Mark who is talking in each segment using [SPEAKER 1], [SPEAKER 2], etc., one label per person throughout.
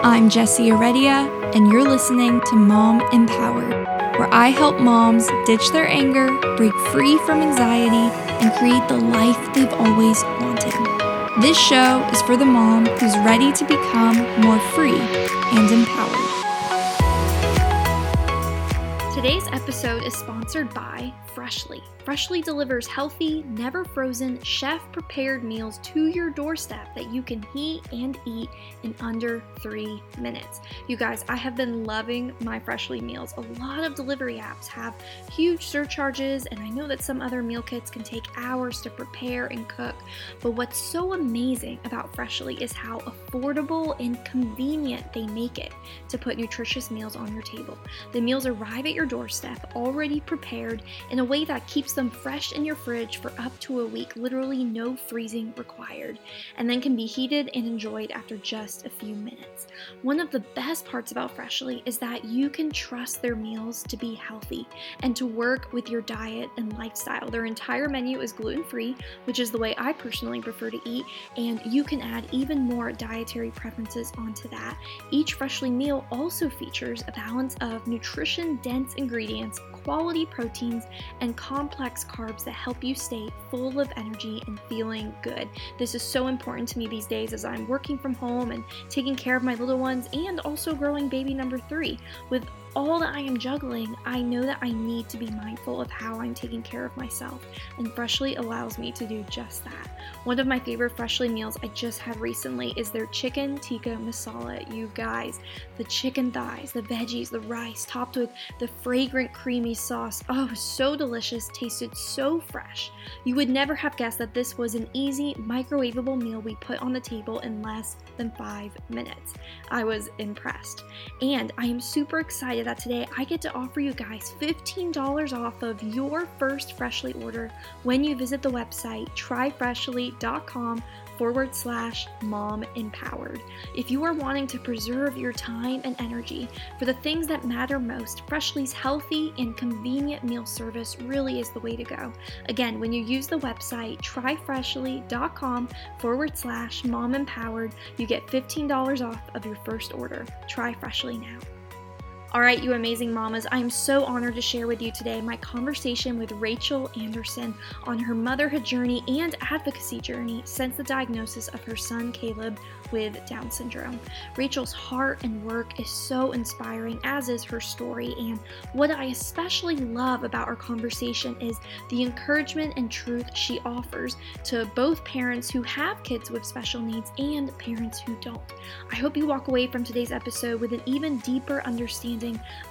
[SPEAKER 1] I'm Jessie Heredia, and you're listening to Mom Empowered, where I help moms ditch their anger, break free from anxiety, and create the life they've always wanted. This show is for the mom who's ready to become more free and empowered. Episode is sponsored by Freshly. Freshly delivers healthy, never frozen, chef prepared meals to your doorstep that you can heat and eat in under three minutes. You guys, I have been loving my Freshly meals. A lot of delivery apps have huge surcharges, and I know that some other meal kits can take hours to prepare and cook. But what's so amazing about Freshly is how affordable and convenient they make it to put nutritious meals on your table. The meals arrive at your doorstep already prepared in a way that keeps them fresh in your fridge for up to a week, literally no freezing required, and then can be heated and enjoyed after just a few minutes. One of the best parts about Freshly is that you can trust their meals to be healthy and to work with your diet and lifestyle. Their entire menu is gluten free, which is the way I personally prefer to eat, and you can add even more dietary preferences onto that. Each Freshly meal also features a balance of nutrition dense ingredients, quality proteins, and complex carbs that help you stay full of energy and feeling good. This is so important to me these days as I'm working from home and taking care of my little ones and also growing baby number three. With all that I am juggling, I know that I need to be mindful of how I'm taking care of myself, and Freshly allows me to do just that. One of my favorite Freshly meals I just had recently is their chicken tikka masala. You guys, the chicken thighs, the veggies, the rice, topped with the fragrant creamy sauce. Oh, so delicious, tasted so fresh. You would never have guessed that this was an easy, microwavable meal we put on the table in less than five minutes. I was impressed. And I am super excited that today I get to offer you guys $15 off of your first Freshly order when you visit the website tryfreshly.com forward slash mom empowered. If you are wanting to preserve your time and energy for the things that matter most, Freshly's healthy and convenient meal service really is the way to go. Again, when you use the website tryfreshly.com forward slash mom empowered, you get $15 off of your first order. Try Freshly now. All right, you amazing mamas, I am so honored to share with you today my conversation with Rachel Anderson on her motherhood journey and advocacy journey since the diagnosis of her son Caleb with Down syndrome. Rachel's heart and work is so inspiring, as is her story. And what I especially love about our conversation is the encouragement and truth she offers to both parents who have kids with special needs and parents who don't. I hope you walk away from today's episode with an even deeper understanding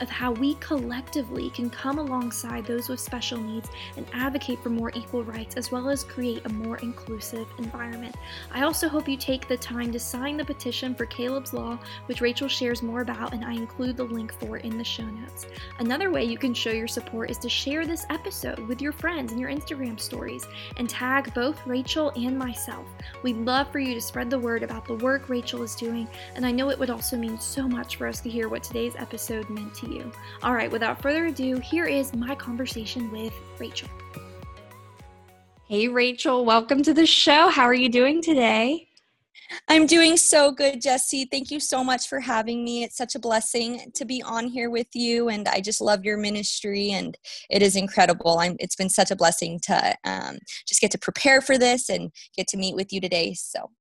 [SPEAKER 1] of how we collectively can come alongside those with special needs and advocate for more equal rights as well as create a more inclusive environment. I also hope you take the time to sign the petition for Caleb's Law, which Rachel shares more about, and I include the link for in the show notes. Another way you can show your support is to share this episode with your friends in your Instagram stories and tag both Rachel and myself. We'd love for you to spread the word about the work Rachel is doing, and I know it would also mean so much for us to hear what today's episode meant to you. All right, without further ado, here is my conversation with Rachel. Hey, Rachel, welcome to the show. How are you doing today?
[SPEAKER 2] I'm doing so good, Jesse. Thank you so much for having me. It's such a blessing to be on here with you, and I just love your ministry, and it is incredible. I'm, it's been such a blessing to um, just get to prepare for this and get to meet with you today. So.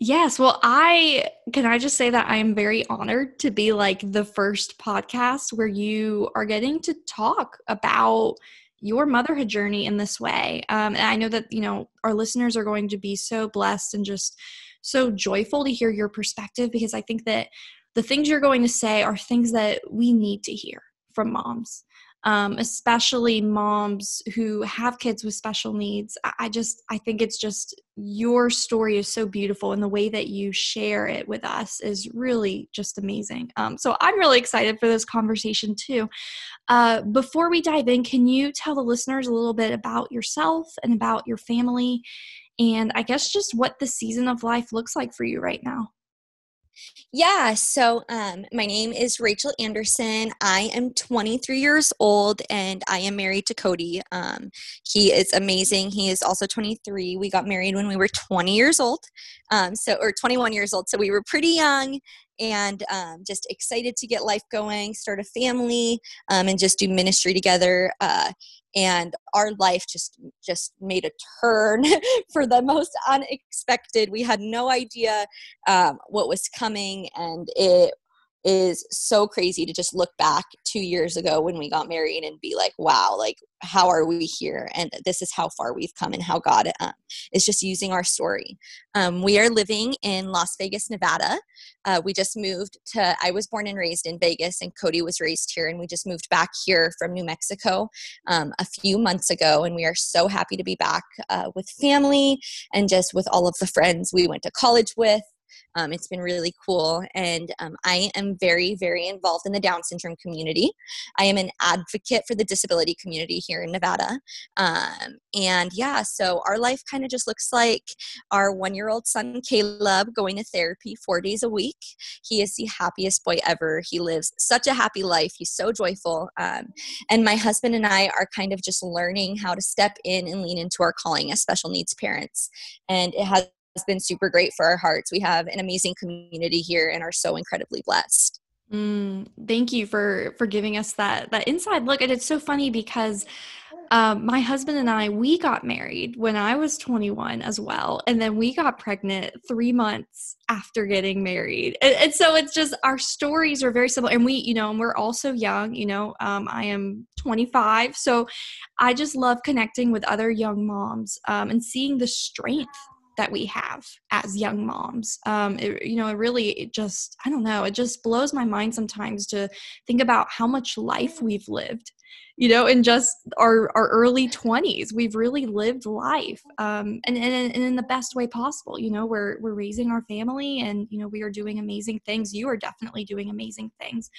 [SPEAKER 1] Yes, well, I can I just say that I am very honored to be like the first podcast where you are getting to talk about your motherhood journey in this way. Um, and I know that, you know, our listeners are going to be so blessed and just so joyful to hear your perspective because I think that the things you're going to say are things that we need to hear from moms. Um, especially moms who have kids with special needs. I just, I think it's just your story is so beautiful, and the way that you share it with us is really just amazing. Um, so I'm really excited for this conversation too. Uh, before we dive in, can you tell the listeners a little bit about yourself and about your family and I guess just what the season of life looks like for you right now.
[SPEAKER 2] Yeah, so um, my name is Rachel Anderson. I am 23 years old and I am married to Cody. Um, he is amazing. He is also 23. We got married when we were 20 years old, um, so or 21 years old. So we were pretty young, and um, just excited to get life going, start a family, um, and just do ministry together. Uh, and our life just just made a turn for the most unexpected. We had no idea um, what was coming, and it is so crazy to just look back two years ago when we got married and be like, wow, like, how are we here? And this is how far we've come and how God um, is just using our story. Um, we are living in Las Vegas, Nevada. Uh, we just moved to, I was born and raised in Vegas, and Cody was raised here, and we just moved back here from New Mexico um, a few months ago. And we are so happy to be back uh, with family and just with all of the friends we went to college with um, it's been really cool. And um, I am very, very involved in the Down syndrome community. I am an advocate for the disability community here in Nevada. Um, and yeah, so our life kind of just looks like our one year old son, Caleb, going to therapy four days a week. He is the happiest boy ever. He lives such a happy life. He's so joyful. Um, and my husband and I are kind of just learning how to step in and lean into our calling as special needs parents. And it has has been super great for our hearts. We have an amazing community here and are so incredibly blessed.
[SPEAKER 1] Mm, thank you for for giving us that that inside look. And it's so funny because um, my husband and I we got married when I was 21 as well, and then we got pregnant three months after getting married. And, and so it's just our stories are very similar, and we you know and we're also young. You know, um, I am 25, so I just love connecting with other young moms um, and seeing the strength that we have as young moms. Um, it, you know, it really it just, I don't know, it just blows my mind sometimes to think about how much life we've lived you know in just our our early 20s we've really lived life um, and, and, and in the best way possible you know we're we're raising our family and you know we are doing amazing things. You are definitely doing amazing things.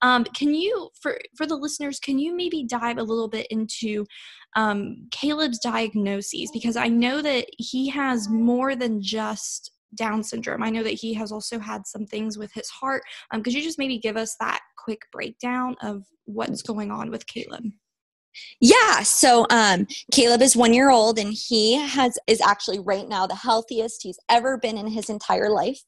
[SPEAKER 1] Um, can you for for the listeners can you maybe dive a little bit into um, caleb's diagnoses? Because i know that he has more than just down syndrome. I know that he has also had some things with his heart. Um, could you just maybe give us that quick breakdown of what's going on with Caleb?
[SPEAKER 2] Yeah, so um, Caleb is one year old, and he has is actually right now the healthiest he's ever been in his entire life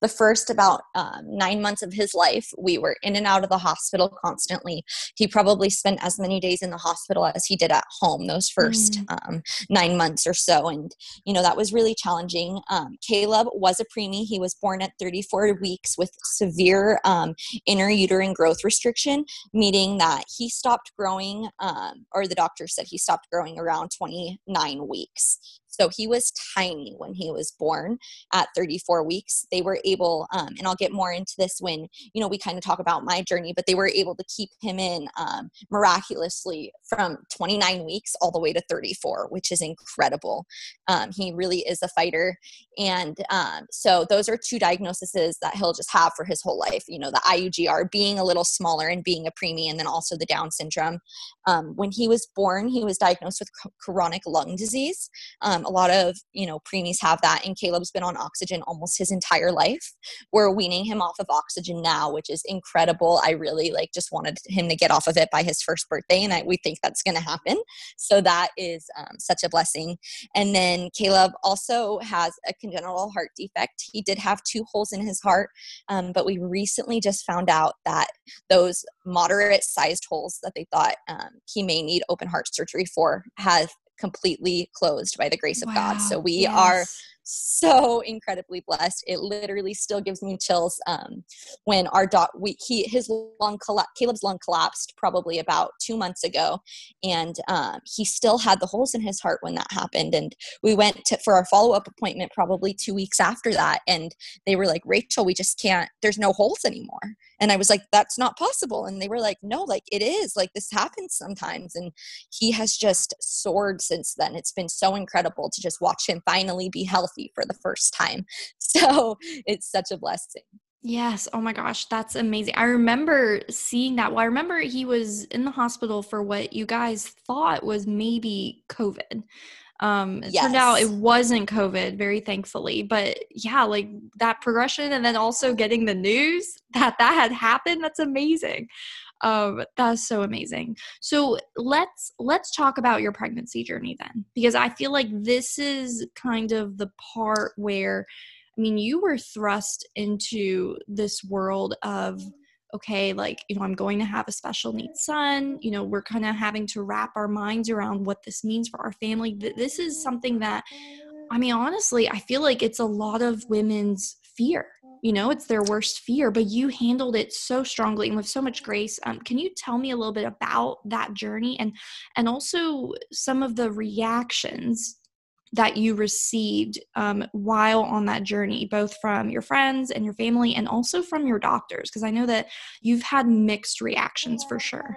[SPEAKER 2] the first about um, nine months of his life, we were in and out of the hospital constantly. He probably spent as many days in the hospital as he did at home those first mm. um, nine months or so. And, you know, that was really challenging. Um, Caleb was a preemie. He was born at 34 weeks with severe um, intrauterine growth restriction, meaning that he stopped growing, um, or the doctor said he stopped growing around 29 weeks. So he was tiny when he was born at 34 weeks. They were able, um, and I'll get more into this when, you know, we kind of talk about my journey, but they were able to keep him in um, miraculously from 29 weeks all the way to 34, which is incredible. Um, he really is a fighter. And um, so those are two diagnoses that he'll just have for his whole life. You know, the IUGR being a little smaller and being a preemie, and then also the Down syndrome. Um, when he was born, he was diagnosed with chronic lung disease. Um, a lot of, you know, preemies have that, and Caleb's been on oxygen almost his entire life. We're weaning him off of oxygen now, which is incredible. I really like just wanted him to get off of it by his first birthday, and I, we think that's going to happen. So that is um, such a blessing. And then Caleb also has a congenital heart defect. He did have two holes in his heart, um, but we recently just found out that those moderate sized holes that they thought um, he may need open heart surgery for have completely closed by the grace of wow. God. So we yes. are so incredibly blessed. It literally still gives me chills um, when our doc, we, he, his lung, colla- Caleb's lung collapsed probably about two months ago, and um, he still had the holes in his heart when that happened. And we went to, for our follow up appointment probably two weeks after that, and they were like, "Rachel, we just can't. There's no holes anymore." And I was like, "That's not possible." And they were like, "No, like it is. Like this happens sometimes." And he has just soared since then. It's been so incredible to just watch him finally be healthy for the first time. So it's such a blessing.
[SPEAKER 1] Yes. Oh my gosh. That's amazing. I remember seeing that. Well, I remember he was in the hospital for what you guys thought was maybe COVID. Um, it yes. turned out it wasn't COVID, very thankfully. But yeah, like that progression and then also getting the news that that had happened, that's amazing um, that's so amazing so let's let's talk about your pregnancy journey then because i feel like this is kind of the part where I mean, you were thrust into this world of okay, like, you know, I'm going to have a special needs son. You know, we're kind of having to wrap our minds around what this means for our family. This is something that, I mean, honestly, I feel like it's a lot of women's fear. You know, it's their worst fear, but you handled it so strongly and with so much grace. Um, can you tell me a little bit about that journey and and also some of the reactions that you received um, while on that journey, both from your friends and your family, and also from your doctors? Because I know that you've had mixed reactions for sure.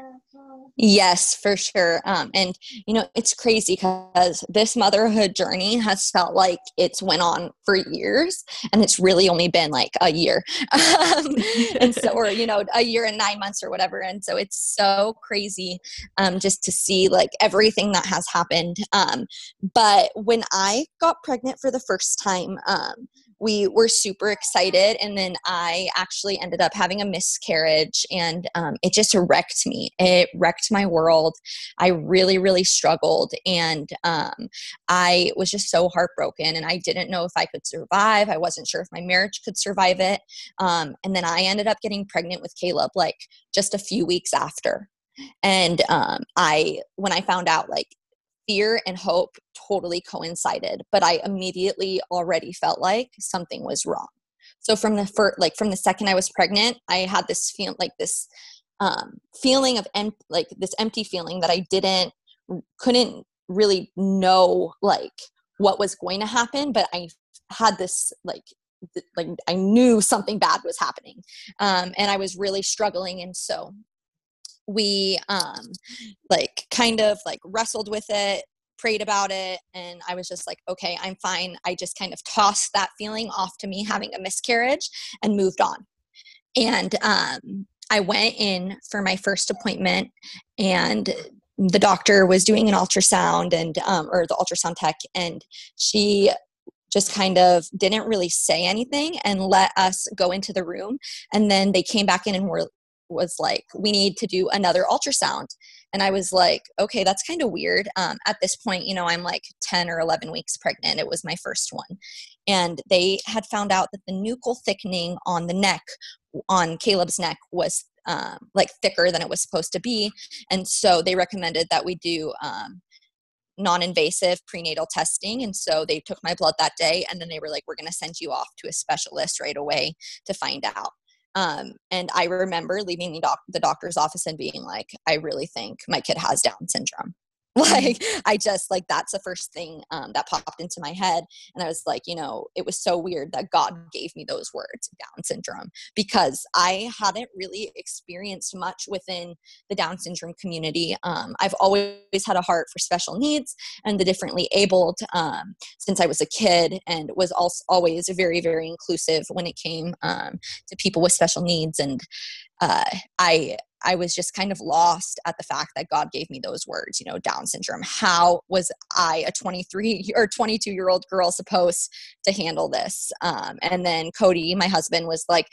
[SPEAKER 2] Yes, for sure. Um, and you know, it's crazy because this motherhood journey has felt like it's went on for years, and it's really only been like a year, um, and so, or you know, a year and nine months or whatever. And so it's so crazy um, just to see like everything that has happened. Um, but when I got pregnant for the first time, um, we were super excited and then i actually ended up having a miscarriage and um, it just wrecked me. It wrecked my world. I really really struggled and um, i was just so heartbroken and i didn't know if i could survive. I wasn't sure if my marriage could survive it. Um, and then i ended up getting pregnant with caleb like just a few weeks after. And um, i when i found out like fear and hope totally coincided but i immediately already felt like something was wrong. So from the first like from the second i was pregnant i had this feel like this um, feeling of em- like this empty feeling that i didn't couldn't really know like what was going to happen but i had this like like i knew something bad was happening. Um, and i was really struggling and so we um like kind of like wrestled with it prayed about it and i was just like okay i'm fine. I just kind of tossed that feeling off to me having a miscarriage and moved on. And um i went in for my first appointment and the doctor was doing an ultrasound and um, or the ultrasound tech and she just kind of didn't really say anything and let us go into the room and then they came back in and were was like, we need to do another ultrasound. And I was like, okay, that's kind of weird. Um, at this point, you know, I'm like 10 or 11 weeks pregnant. It was my first one. And they had found out that the nuchal thickening on the neck, on Caleb's neck, was um, like thicker than it was supposed to be. And so they recommended that we do um, non invasive prenatal testing. And so they took my blood that day and then they were like, we're going to send you off to a specialist right away to find out. Um, and I remember leaving the, doc- the doctor's office and being like, I really think my kid has Down syndrome. Mm-hmm. like i just like that's the first thing um, that popped into my head and i was like you know it was so weird that god gave me those words down syndrome because i hadn't really experienced much within the down syndrome community um, i've always had a heart for special needs and the differently abled um, since i was a kid and was also always very very inclusive when it came um, to people with special needs and uh, I I was just kind of lost at the fact that God gave me those words, you know, Down syndrome. How was I, a 23 or 22 year old girl, supposed to handle this? Um, and then Cody, my husband, was like,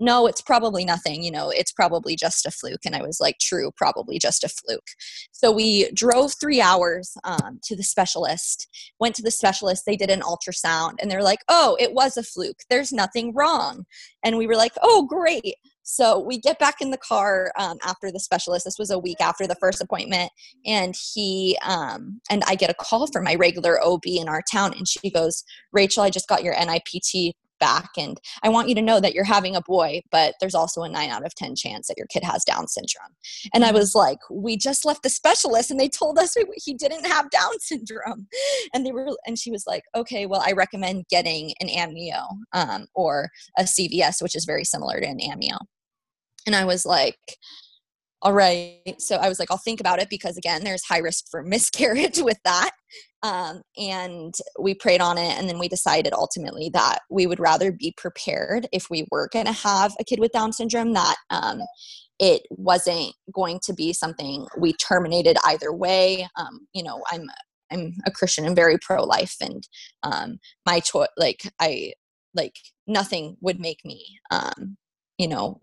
[SPEAKER 2] no, it's probably nothing, you know, it's probably just a fluke. And I was like, true, probably just a fluke. So we drove three hours um, to the specialist, went to the specialist, they did an ultrasound, and they're like, oh, it was a fluke. There's nothing wrong. And we were like, oh, great. So we get back in the car um, after the specialist. This was a week after the first appointment, and he um, and I get a call from my regular OB in our town, and she goes, "Rachel, I just got your NIPT back and i want you to know that you're having a boy but there's also a 9 out of 10 chance that your kid has down syndrome and i was like we just left the specialist and they told us he didn't have down syndrome and they were and she was like okay well i recommend getting an amnio um, or a cvs which is very similar to an amnio and i was like all right. So i was like i'll think about it because again there's high risk for miscarriage with that. Um, and we prayed on it and then we decided ultimately that we would rather be prepared if we were going to have a kid with down syndrome that um, it wasn't going to be something we terminated either way. Um, you know i'm i'm a christian and very pro-life and um, my choice like i like nothing would make me um, you know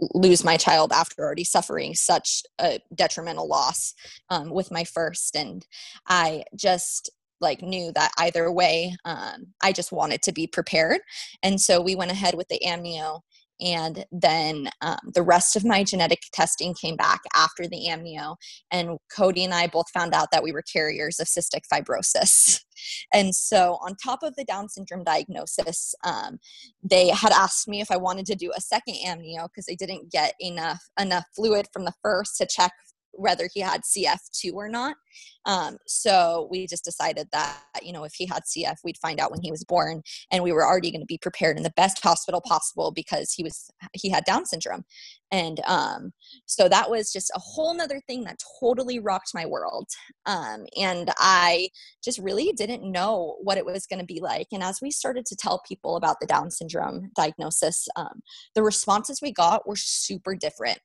[SPEAKER 2] lose my child after already suffering such a detrimental loss um, with my first. And i just like knew that either way um, i just wanted to be prepared. And so we went ahead with the amnio and then um, the rest of my genetic testing came back after the amnio and cody and i both found out that we were carriers of cystic fibrosis. And so on top of the down syndrome diagnosis um, they had asked me if i wanted to do a second amnio because they didn't get enough enough fluid from the first to check whether he had CF2 or not. Um, so we just decided that, you know, if he had CF, we'd find out when he was born. And we were already going to be prepared in the best hospital possible because he was, he had Down syndrome. And um, so that was just a whole nother thing that totally rocked my world. Um, and I just really didn't know what it was going to be like. And as we started to tell people about the Down syndrome diagnosis, um, the responses we got were super different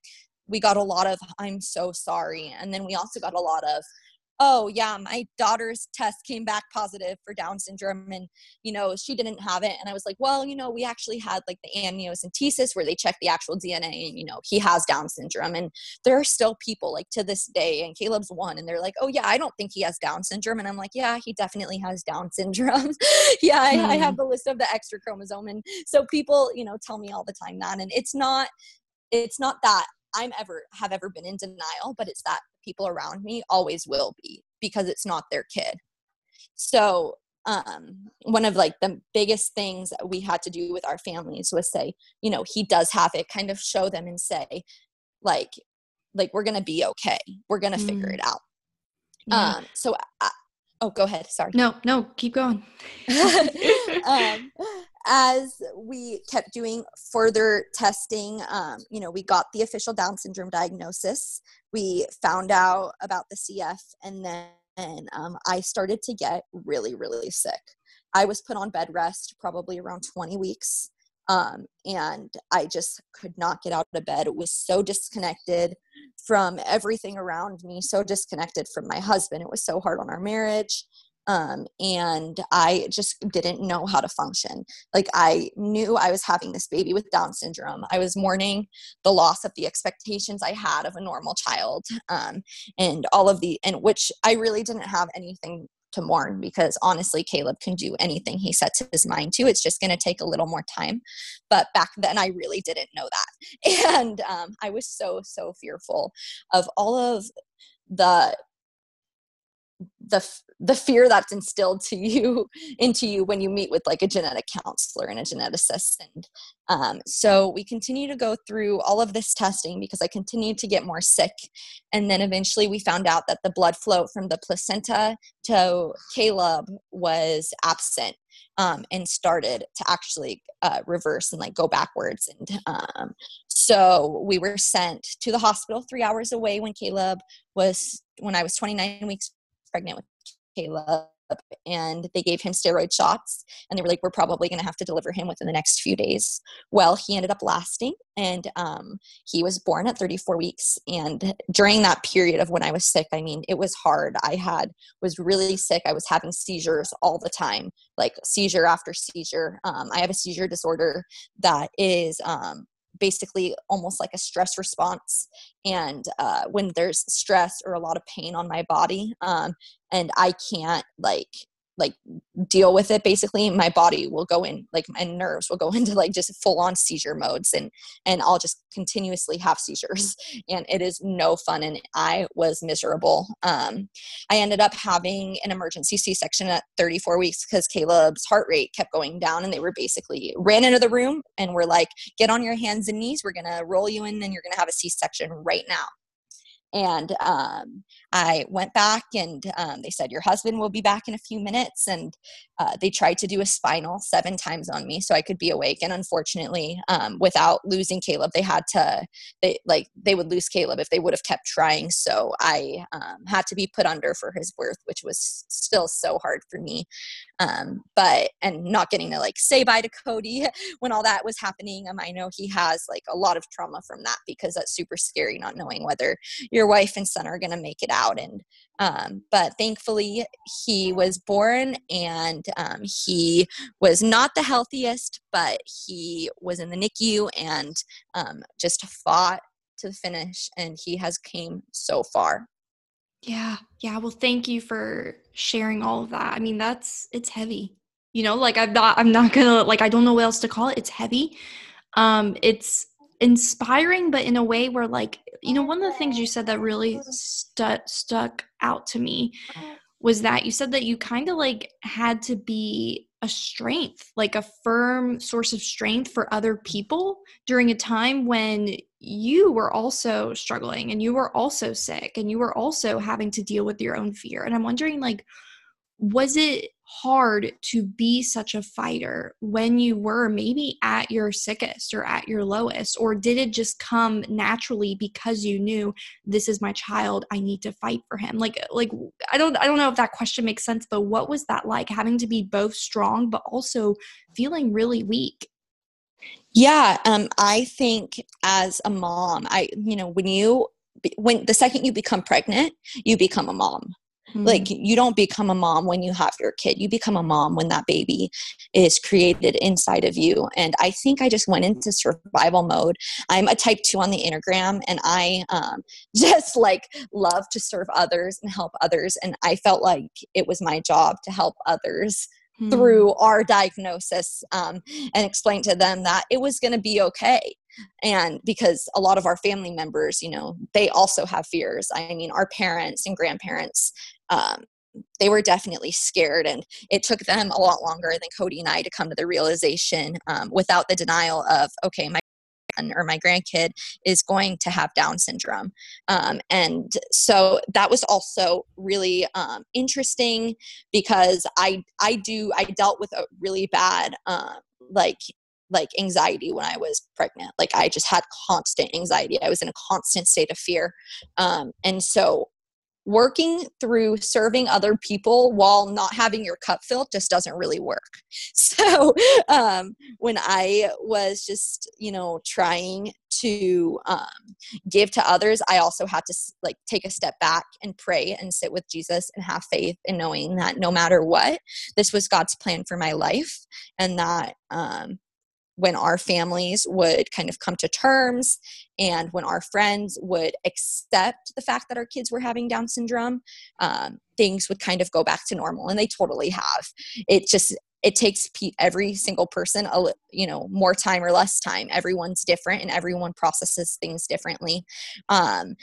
[SPEAKER 2] we got a lot of i'm so sorry and then we also got a lot of oh yeah my daughter's test came back positive for down syndrome and you know she didn't have it and i was like well you know we actually had like the amniocentesis where they check the actual dna and you know he has down syndrome and there are still people like to this day and caleb's one and they're like oh yeah i don't think he has down syndrome and i'm like yeah he definitely has down syndrome yeah I, I have hmm. the list of the extra chromosome and so people you know tell me all the time that and it's not it's not that I'm ever have ever been in denial, but it's that people around me always will be because it's not their kid. So um, one of like the biggest things that we had to do with our families was say, you know, he does have it, kind of show them and say, like, like we're gonna be okay. We're gonna mm. figure it out. Yeah. Um, so I, oh, go ahead. Sorry.
[SPEAKER 1] No, no, keep going.
[SPEAKER 2] um, as we kept doing further testing, um, you know, we got the official Down syndrome diagnosis. We found out about the CF, and then um, I started to get really, really sick. I was put on bed rest probably around 20 weeks, um, and I just could not get out of bed. It was so disconnected from everything around me, so disconnected from my husband. It was so hard on our marriage um, and I just didn't know how to function. Like I knew I was having this baby with Down syndrome. I was mourning the loss of the expectations I had of a normal child, um, and all of the and which I really didn't have anything to mourn because honestly, Caleb can do anything he sets his mind to. It's just going to take a little more time. But back then, I really didn't know that, and um, I was so so fearful of all of the the the fear that's instilled to you into you when you meet with like a genetic counselor and a geneticist and um, so we continue to go through all of this testing because i continued to get more sick and then eventually we found out that the blood flow from the placenta to caleb was absent um, and started to actually uh, reverse and like go backwards and um, so we were sent to the hospital three hours away when caleb was when i was 29 weeks pregnant with Caleb and they gave him steroid shots and they were like we're probably going to have to deliver him within the next few days. Well he ended up lasting and um, he was born at 34 weeks and during that period of when i was sick i mean it was hard. I had was really sick. I was having seizures all the time like seizure after seizure. Um, i have a seizure disorder that is um, basically almost like a stress response and uh, when there's stress or a lot of pain on my body um, and i can't like like deal with it basically my body will go in like my nerves will go into like just full on seizure modes and and I'll just continuously have seizures and it is no fun and I was miserable. Um I ended up having an emergency C-section at 34 weeks because Caleb's heart rate kept going down and they were basically ran into the room and were like get on your hands and knees we're going to roll you in and you're going to have a C-section right now. And um, I went back and um, they said, Your husband will be back in a few minutes. And uh, they tried to do a spinal seven times on me so I could be awake. And unfortunately, um, without losing Caleb, they had to, they like, they would lose Caleb if they would have kept trying. So I um, had to be put under for his birth, which was still so hard for me. Um, but, and not getting to like say bye to Cody when all that was happening. Um, I know he has like a lot of trauma from that because that's super scary, not knowing whether your wife and son are going to make it out. And um, but thankfully, he was born and um, he was not the healthiest, but he was in the NICU and um, just fought to the finish. And he has came so far.
[SPEAKER 1] Yeah. Yeah. Well, thank you for sharing all of that. I mean, that's it's heavy. You know, like I'm not I'm not gonna like I don't know what else to call it. It's heavy. Um, it's inspiring, but in a way where like, you know, one of the things you said that really stuck stuck out to me was that you said that you kind of like had to be a strength, like a firm source of strength for other people during a time when you were also struggling and you were also sick and you were also having to deal with your own fear. And I'm wondering, like, was it hard to be such a fighter when you were maybe at your sickest or at your lowest? Or did it just come naturally because you knew this is my child i need to fight for him like like i don't i don't know if that question makes sense but what was that like having to be both strong but also feeling really weak?
[SPEAKER 2] Yeah um i think as a mom i you know when you when the second you become pregnant you become a mom Mm-hmm. Like you don't become a mom when you have your kid. You become a mom when that baby is created inside of you. And I think I just went into survival mode. I'm a type 2 on the Enneagram and I um, just like love to serve others and help others and I felt like it was my job to help others hmm. through our diagnosis um, and explain to them that it was going to be okay and because a lot of our family members you know they also have fears i mean our parents and grandparents um, they were definitely scared and it took them a lot longer than cody and i to come to the realization um, without the denial of okay my or my grandkid is going to have down syndrome um, and so that was also really um, interesting because i i do i dealt with a really bad uh, like like anxiety when I was pregnant. Like I just had constant anxiety. I was in a constant state of fear. Um, and so working through serving other people while not having your cup filled just doesn't really work. So um, when I was just, you know, trying to um, give to others, I also had to like take a step back and pray and sit with Jesus and have faith in knowing that no matter what, this was God's plan for my life and that um, when our families would kind of come to terms and when our friends would accept the fact that our kids were having down syndrome um, things would kind of go back to normal and they totally have. It just it takes every single person a you know more time or less time. Everyone's different and everyone processes things differently. Um,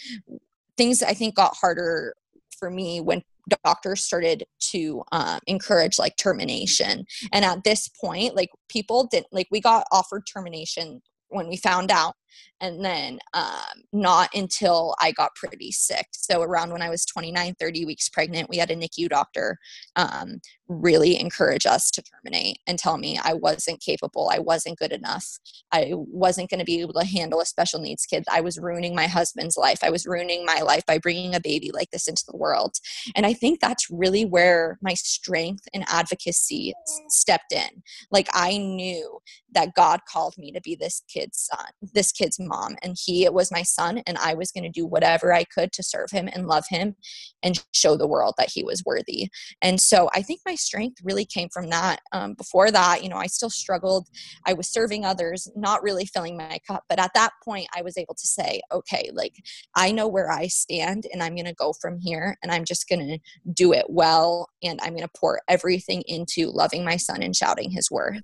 [SPEAKER 2] things i think got harder for me when doctors started to um, encourage like termination. And at this point like people didn't like we got offered termination when we found out and then um, not until i got pretty sick so around when i was 29 30 weeks pregnant we had a nicu doctor um, really encourage us to terminate and tell me i wasn't capable i wasn't good enough i wasn't going to be able to handle a special needs kid i was ruining my husband's life i was ruining my life by bringing a baby like this into the world. And i think that's really where my strength and advocacy stepped in. Like i knew that god called me to be this kid's son this kid's mom and he was my son and i was going to do whatever i could to serve him and love him and show the world that he was worthy. And so i think my strength really came from that. Um, before that you know i still struggled. I was serving others not really filling my cup but at that point i was able to say okay like i know where i stand and i'm going to go from here and i'm just going to do it well and i'm going to pour everything into loving my son and shouting his worth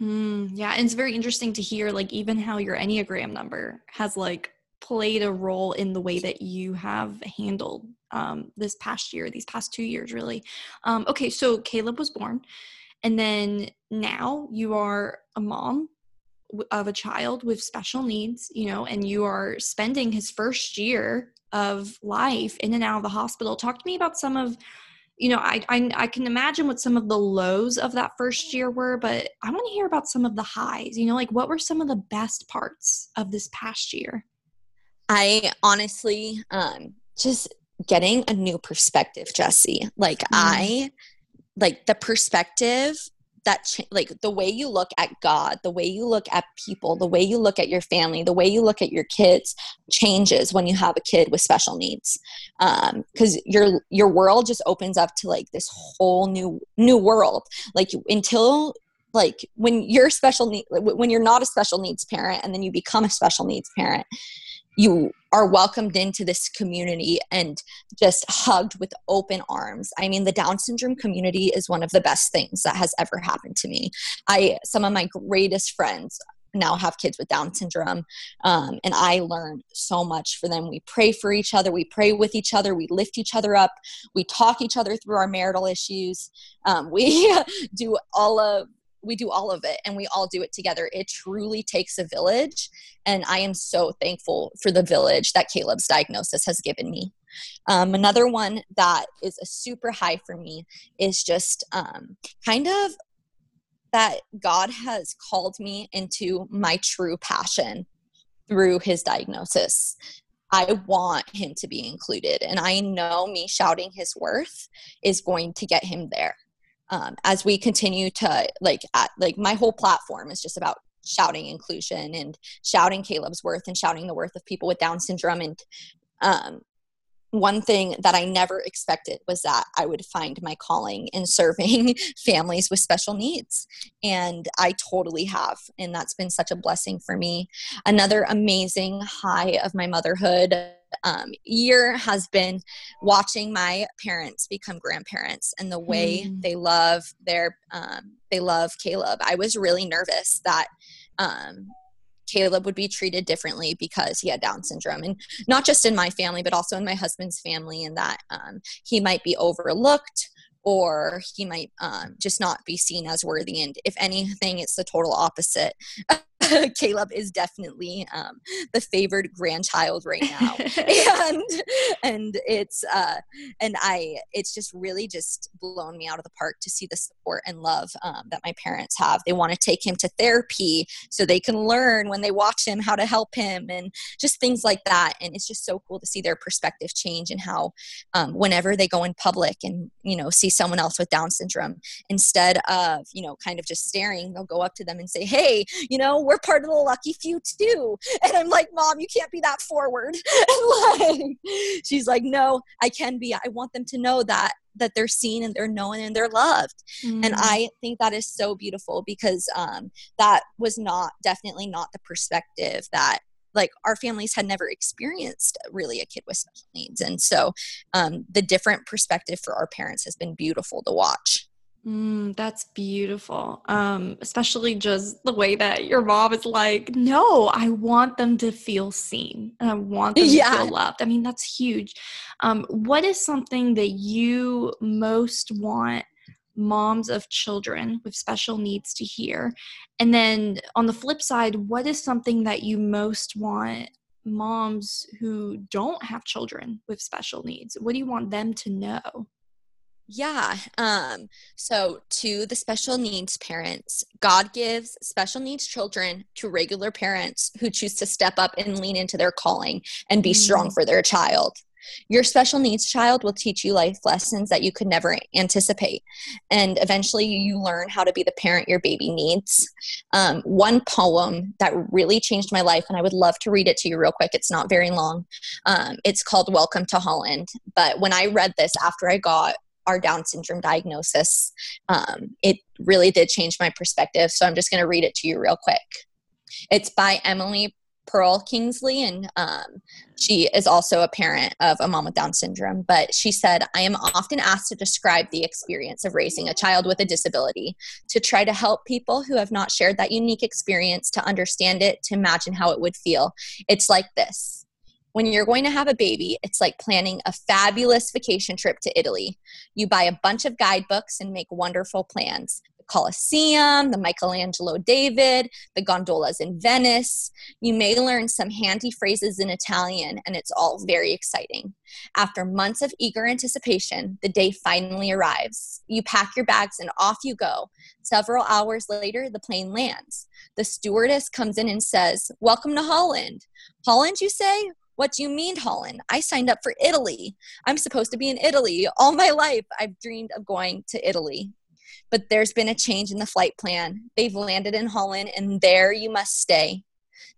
[SPEAKER 1] Mm, yeah, and it's very interesting to hear like even how your Enneagram number has like played a role in the way that you have handled um, this past year, these past two years, really. Um, okay, so Caleb was born, and then now you are a mom of a child with special needs, you know, and you are spending his first year of life in and out of the hospital. Talk to me about some of you know, I, I, I can imagine what some of the lows of that first year were, but I want to hear about some of the highs. You know, like what were some of the best parts of this past year?
[SPEAKER 2] I honestly, um, just getting a new perspective, Jesse. Like mm. I, like the perspective that ch- like the way you look at god the way you look at people the way you look at your family the way you look at your kids changes when you have a kid with special needs. Because um, your your world just opens up to like this whole new new world. Like until like when you're special need when you're not a special needs parent and then you become a special needs parent you are welcomed into this community and just hugged with open arms. I mean, the Down syndrome community is one of the best things that has ever happened to me. I some of my greatest friends now have kids with Down syndrome, um, and I learn so much for them. We pray for each other, we pray with each other, we lift each other up, we talk each other through our marital issues. Um, we do all of we do all of it and we all do it together. It truly takes a village. And I am so thankful for the village that Caleb's diagnosis has given me. Um, another one that is a super high for me is just um, kind of that God has called me into my true passion through his diagnosis. I want him to be included. And I know me shouting his worth is going to get him there um, as we continue to like at, like my whole platform is just about shouting inclusion and shouting Caleb's worth and shouting the worth of people with Down syndrome and um, one thing that I never expected was that I would find my calling in serving families with special needs. And I totally have. And that's been such a blessing for me. Another amazing high of my motherhood um, year has been watching my parents become grandparents and the way mm. they love their um, they love caleb i was really nervous that um, Caleb would be treated differently because he had Down syndrome, and not just in my family, but also in my husband's family, and that um, he might be overlooked or he might um, just not be seen as worthy. And if anything, it's the total opposite. Caleb is definitely um, the favored grandchild right now, and and it's uh, and I it's just really just blown me out of the park to see the support and love um, that my parents have. They want to take him to therapy so they can learn when they watch him how to help him and just things like that. And it's just so cool to see their perspective change and how um, whenever they go in public and you know see someone else with Down syndrome, instead of you know kind of just staring, they'll go up to them and say, "Hey, you know we're part of the lucky few too. And I'm like, Mom, you can't be that forward. like, she's like, No, I can be. I want them to know that that they're seen and they're known and they're loved. Mm. And I think that is so beautiful because um, that was not definitely not the perspective that like our families had never experienced really a kid with special needs and so um, the different perspective for our parents has been beautiful to watch
[SPEAKER 1] Mm, that's beautiful. Um, especially just the way that your mom is like, no, I want them to feel seen and I want them yeah. to feel loved. I mean, that's huge. Um, what is something that you most want moms of children with special needs to hear? And then on the flip side, what is something that you most want moms who don't have children with special needs? What do you want them to know?
[SPEAKER 2] Yeah. Um, so, to the special needs parents, God gives special needs children to regular parents who choose to step up and lean into their calling and be mm. strong for their child. Your special needs child will teach you life lessons that you could never anticipate. And eventually, you learn how to be the parent your baby needs. Um, one poem that really changed my life, and I would love to read it to you real quick. It's not very long. Um, it's called Welcome to Holland. But when I read this after I got our Down syndrome diagnosis, um, it really did change my perspective. So I'm just going to read it to you real quick. It's by Emily Pearl Kingsley, and um, she is also a parent of a mom with Down syndrome. But she said, I am often asked to describe the experience of raising a child with a disability, to try to help people who have not shared that unique experience to understand it, to imagine how it would feel. It's like this when you're going to have a baby, it's like planning a fabulous vacation trip to Italy. You buy a bunch of guidebooks and make wonderful plans. The Colosseum, the Michelangelo David, the gondolas in Venice. You may learn some handy phrases in Italian, and it's all very exciting. After months of eager anticipation, the day finally arrives. You pack your bags and off you go. Several hours later, the plane lands. The stewardess comes in and says, Welcome to Holland. Holland, you say? What do you mean, Holland? I signed up for Italy. I'm supposed to be in Italy. All my life, I've dreamed of going to Italy. But there's been a change in the flight plan. They've landed in Holland, and there you must stay.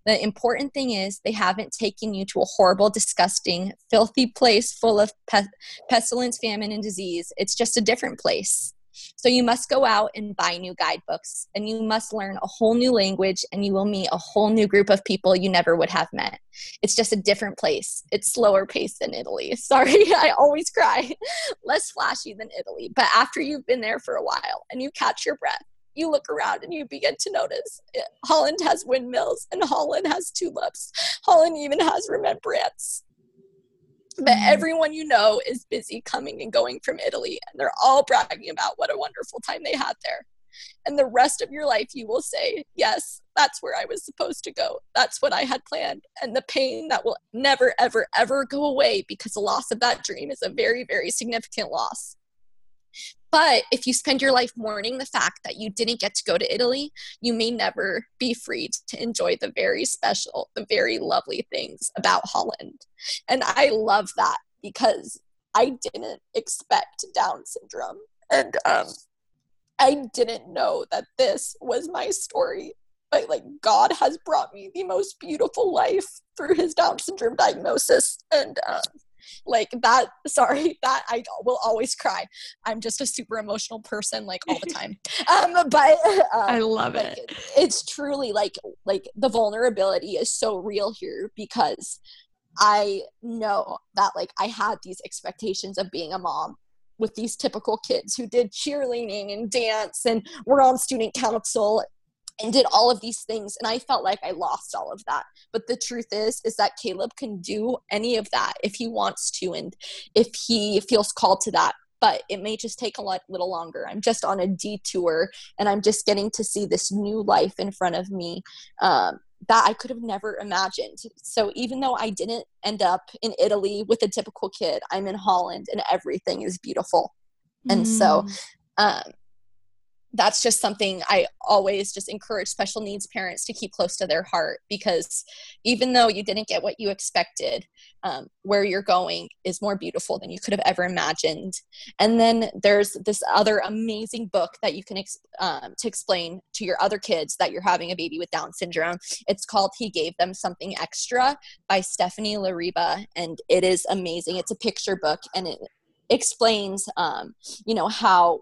[SPEAKER 2] The important thing is they haven't taken you to a horrible, disgusting, filthy place full of pe- pestilence, famine, and disease. It's just a different place. So you must go out and buy new guidebooks and you must learn a whole new language and you will meet a whole new group of people you never would have met. It's just a different place. It's slower paced than Italy. Sorry, I always cry. Less flashy than Italy. But after you've been there for a while and you catch your breath, you look around and you begin to notice eh, Holland has windmills and Holland has tulips. Holland even has Rembrandts but mm-hmm. everyone you know is busy coming and going from Italy, and they're all bragging about what a wonderful time they had there. And the rest of your life, you will say, Yes, that's where I was supposed to go. That's what I had planned. And the pain that will never, ever, ever go away because the loss of that dream is a very, very significant loss. But if you spend your life mourning the fact that you didn't get to go to Italy, you may never be free to enjoy the very special, the very lovely things about Holland. And I love that because I didn't expect Down syndrome. And um, I didn't know that this was my story. But like God has brought me the most beautiful life through his Down syndrome diagnosis. And um, like that sorry that i will always cry. I'm just a super emotional person like all the time. Um but um,
[SPEAKER 1] i love
[SPEAKER 2] like,
[SPEAKER 1] it.
[SPEAKER 2] it's truly like like the vulnerability is so real here because i know that like i had these expectations of being a mom with these typical kids who did cheerleading and dance and were on student council and did all of these things and i felt like i lost all of that. But the truth is is that caleb can do any of that if he wants to and if he feels called to that. But it may just take a lot, little longer. I'm just on a detour and i'm just getting to see this new life in front of me um, that i could have never imagined. So even though i didn't end up in italy with a typical kid i'm in holland and everything is beautiful. And so mm. um, that's just something I always just encourage special needs parents to keep close to their heart because even though you didn't get what you expected, um, where you're going is more beautiful than you could have ever imagined. And then there's this other amazing book that you can ex- um, to explain to your other kids that you're having a baby with Down syndrome. It's called "He Gave Them Something Extra" by Stephanie Lariba, and it is amazing. It's a picture book and it explains um, you know how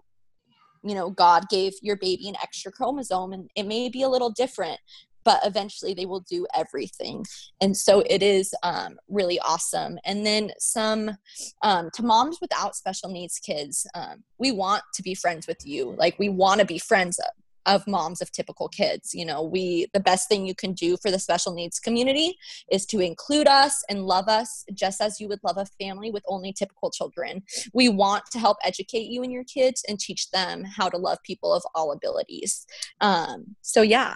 [SPEAKER 2] you know god gave your baby an extra chromosome and it may be a little different but eventually they will do everything. And so it is um, really awesome. And then some um, to moms without special needs kids um, we want to be friends with you. Like we want to be friends of moms of typical kids. You know we the best thing you can do for the special needs community is to include us and love us just as you would love a family with only typical children. We want to help educate you and your kids and teach them how to love people of all abilities. Um, so yeah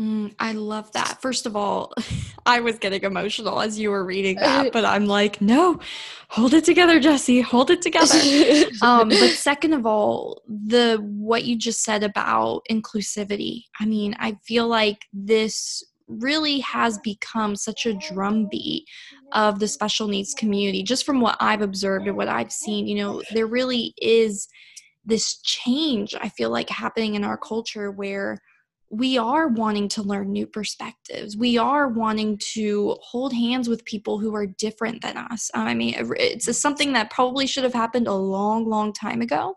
[SPEAKER 1] Mm, I love that. First of all, I was getting emotional as you were reading that, but I'm like, no, hold it together, Jesse. Hold it together. um, but second of all, the what you just said about inclusivity. I mean, I feel like this really has become such a drumbeat of the special needs community. Just from what I've observed and what I've seen, you know, there really is this change. I feel like happening in our culture where we are wanting to learn new perspectives. We are wanting to hold hands with people who are different than us. Um, I mean, it's something that probably should have happened a long, long time ago,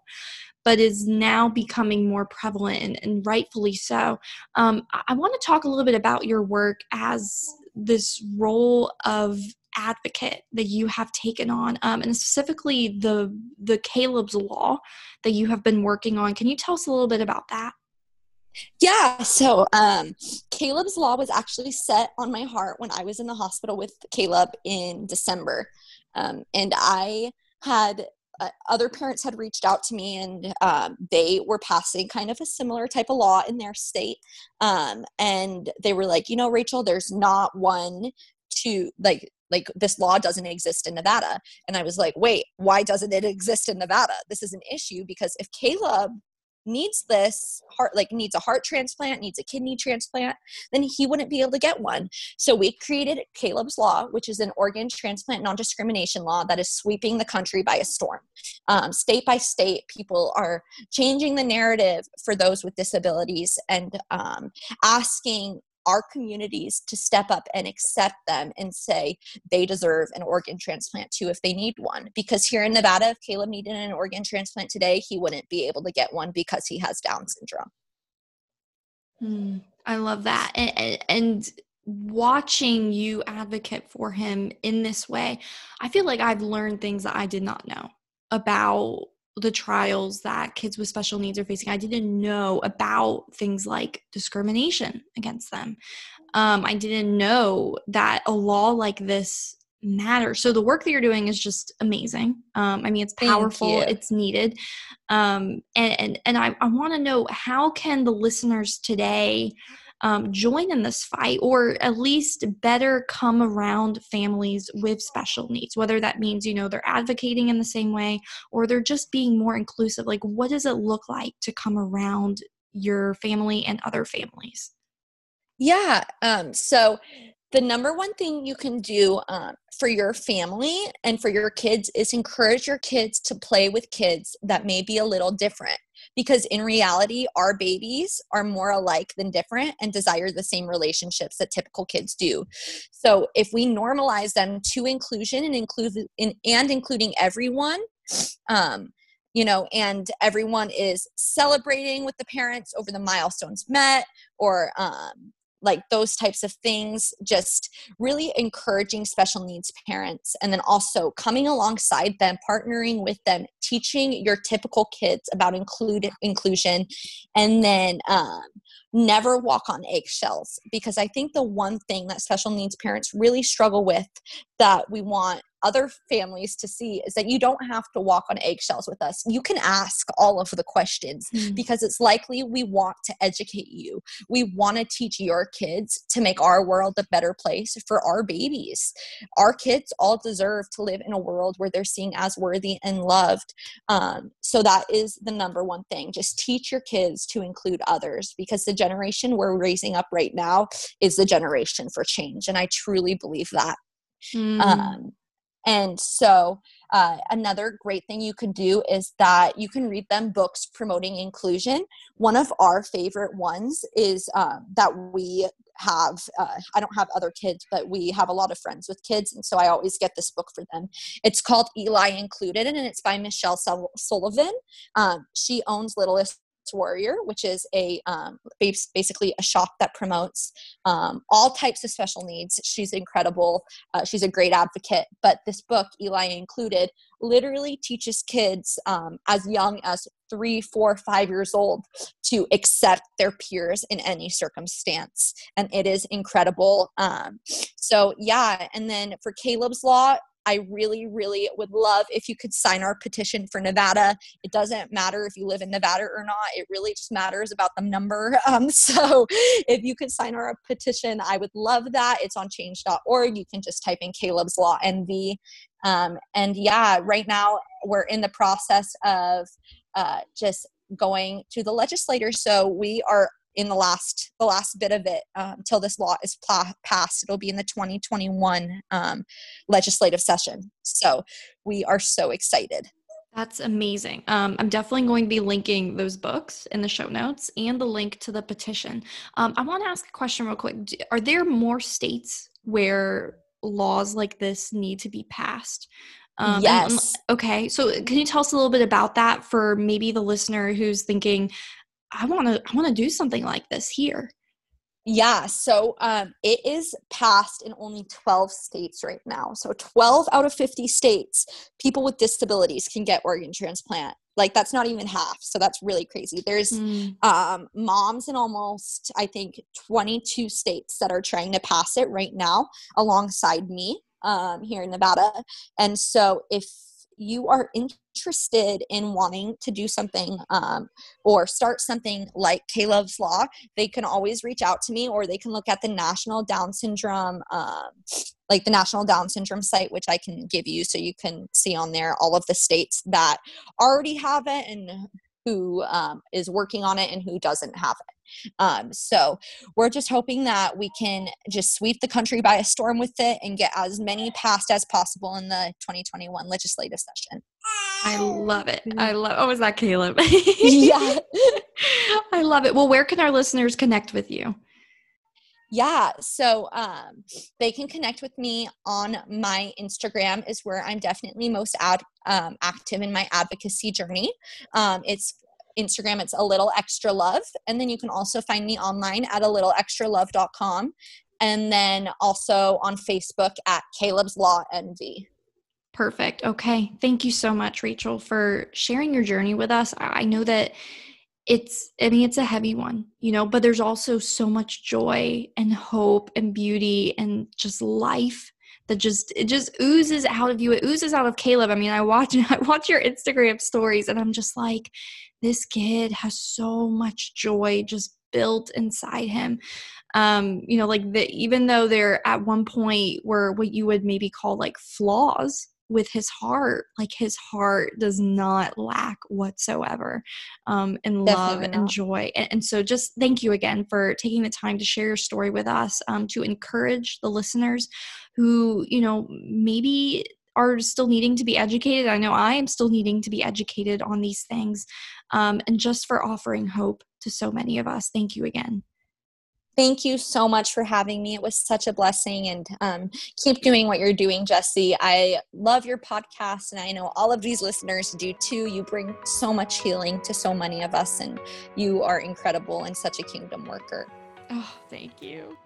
[SPEAKER 1] but is now becoming more prevalent and, and rightfully so. Um, I, I want to talk a little bit about your work as this role of advocate that you have taken on um, and specifically the the caleb's law that you have been working on can you tell us a little bit about that
[SPEAKER 2] yeah, so um, Caleb's Law was actually set on my heart when I was in the hospital with Caleb in December. Um, and I had uh, other parents had reached out to me and um, they were passing kind of a similar type of law in their state. Um, and they were like, you know, Rachel, there's not one to like like this law doesn't exist in Nevada. And I was like, wait, why doesn't it exist in Nevada? This is an issue because if Caleb needs this heart like needs a heart transplant needs a kidney transplant then he wouldn't be able to get one. So we created caleb's law which is an organ transplant non-discrimination law that is sweeping the country by a storm. Um, state by state people are changing the narrative for those with disabilities and um, asking our communities to step up and accept them and say they deserve an organ transplant too if they need one. Because here in Nevada, if Caleb needed an organ transplant today, he wouldn't be able to get one because he has Down syndrome.
[SPEAKER 1] Hmm, I love that. And, and watching you advocate for him in this way, I feel like I've learned things that I did not know about the trials that kids with special needs are facing. I didn't know about things like discrimination against them. Um, I didn't know that a law like this matters. So the work that you're doing is just amazing. Um, I mean, it's powerful. It's needed. Um, and and and I, I want to know how can the listeners today um, join in this fight or at least better come around families with special needs whether that means you know they're advocating in the same way or they're just being more inclusive. Like what does it look like to come around your family and other families?
[SPEAKER 2] Yeah um, so the number one thing you can do um, for your family and for your kids is encourage your kids to play with kids that may be a little different because in reality our babies are more alike than different and desire the same relationships that typical kids do. So if we normalize them to inclusion and include in, and including everyone um, you know, and everyone is celebrating with the parents over the milestones met or um, like those types of things just really encouraging special needs parents and then also coming alongside them partnering with them teaching your typical kids about include inclusion and then um, never walk on eggshells because i think the one thing that special needs parents really struggle with that we want other families to see is that you don't have to walk on eggshells with us. You can ask all of the questions mm. because it's likely we want to educate you. We want to teach your kids to make our world a better place for our babies. Our kids all deserve to live in a world where they're seen as worthy and loved. Um, so that is the number one thing. Just teach your kids to include others because the generation we're raising up right now is the generation for change. And I truly believe that. Mm. Um, and so, uh, another great thing you can do is that you can read them books promoting inclusion. One of our favorite ones is um, that we have. Uh, I don't have other kids, but we have a lot of friends with kids, and so I always get this book for them. It's called Eli Included, and it's by Michelle Sullivan. Um, she owns Littlest Warrior, which is a um, basically a shop that promotes um, all types of special needs. She's incredible. Uh, she's a great advocate. But this book, Eli included, literally teaches kids um, as young as three, four, five years old to accept their peers in any circumstance. And it is incredible. Um, so, yeah. And then for Caleb's Law, I really, really would love if you could sign our petition for Nevada. It doesn't matter if you live in Nevada or not, it really just matters about the number. Um, so if you could sign our petition, I would love that. It's on change.org. You can just type in Caleb's Law NV. Um, and yeah, right now we're in the process of uh, just going to the legislators. So we are in the last the last bit of it um, this law is pla- passed. It'll be in the 2021 um, legislative session. So we are so excited.
[SPEAKER 1] That's amazing. Um, i'm definitely going to be linking those books in the show notes and the link to the petition. Um, i want to ask a question real quick. Are there more states where laws like this need to be passed?
[SPEAKER 2] Um, yes.
[SPEAKER 1] And, okay. So, can you tell us a little bit about that for maybe the listener who's thinking, I want to I want to do something like this here.
[SPEAKER 2] Yeah, so um, it is passed in only 12 states right now. So 12 out of 50 states, people with disabilities can get organ transplant. Like that's not even half. So that's really crazy. There's mm. um, moms in almost, I think, 22 states that are trying to pass it right now alongside me um, here in Nevada. And so if you are interested in wanting to do something um, or start something like Caleb's Law, they can always reach out to me or they can look at the National Down Syndrome, um, like the National Down Syndrome site, which I can give you so you can see on there all of the states that already have it and who um, is working on it and who doesn't have it. Um, so we're just hoping that we can just sweep the country by a storm with it and get as many passed as possible in the 2021 legislative session.
[SPEAKER 1] I love it. I mm-hmm. love. Oh, is that Caleb?
[SPEAKER 2] yeah,
[SPEAKER 1] I love it. Well, where can our listeners connect with you?
[SPEAKER 2] Yeah, so um, they can connect with me on my Instagram, is where I'm definitely most ad, um, active in my advocacy journey. Um, it's Instagram, it's a little extra love. And then you can also find me online at a little extra love.com. And then also on Facebook at Caleb's Law nv
[SPEAKER 1] Perfect. Okay. Thank you so much, Rachel, for sharing your journey with us. I know that it's i mean it's a heavy one you know but there's also so much joy and hope and beauty and just life that just it just oozes out of you. It oozes out of caleb. I mean i watch i watch your instagram stories and i'm just like this kid has so much joy just built inside him. Um you know like the even though they're at one point were what you would maybe call like flaws with his heart like his heart does not lack whatsoever um, in love and joy and, and, so just thank you again for taking the time to share your story with us um, to encourage the listeners who you know maybe are still needing to be educated. I know i am still needing to be educated on these things um, and just for offering hope to so many of us. Thank you again
[SPEAKER 2] Thank you so much for having me. It was such a blessing, and um, keep doing what you're doing, Jesse. I love your podcast, and I know all of these listeners do too. You bring so much healing to so many of us, and you are incredible and such a kingdom worker.
[SPEAKER 1] Oh, thank you.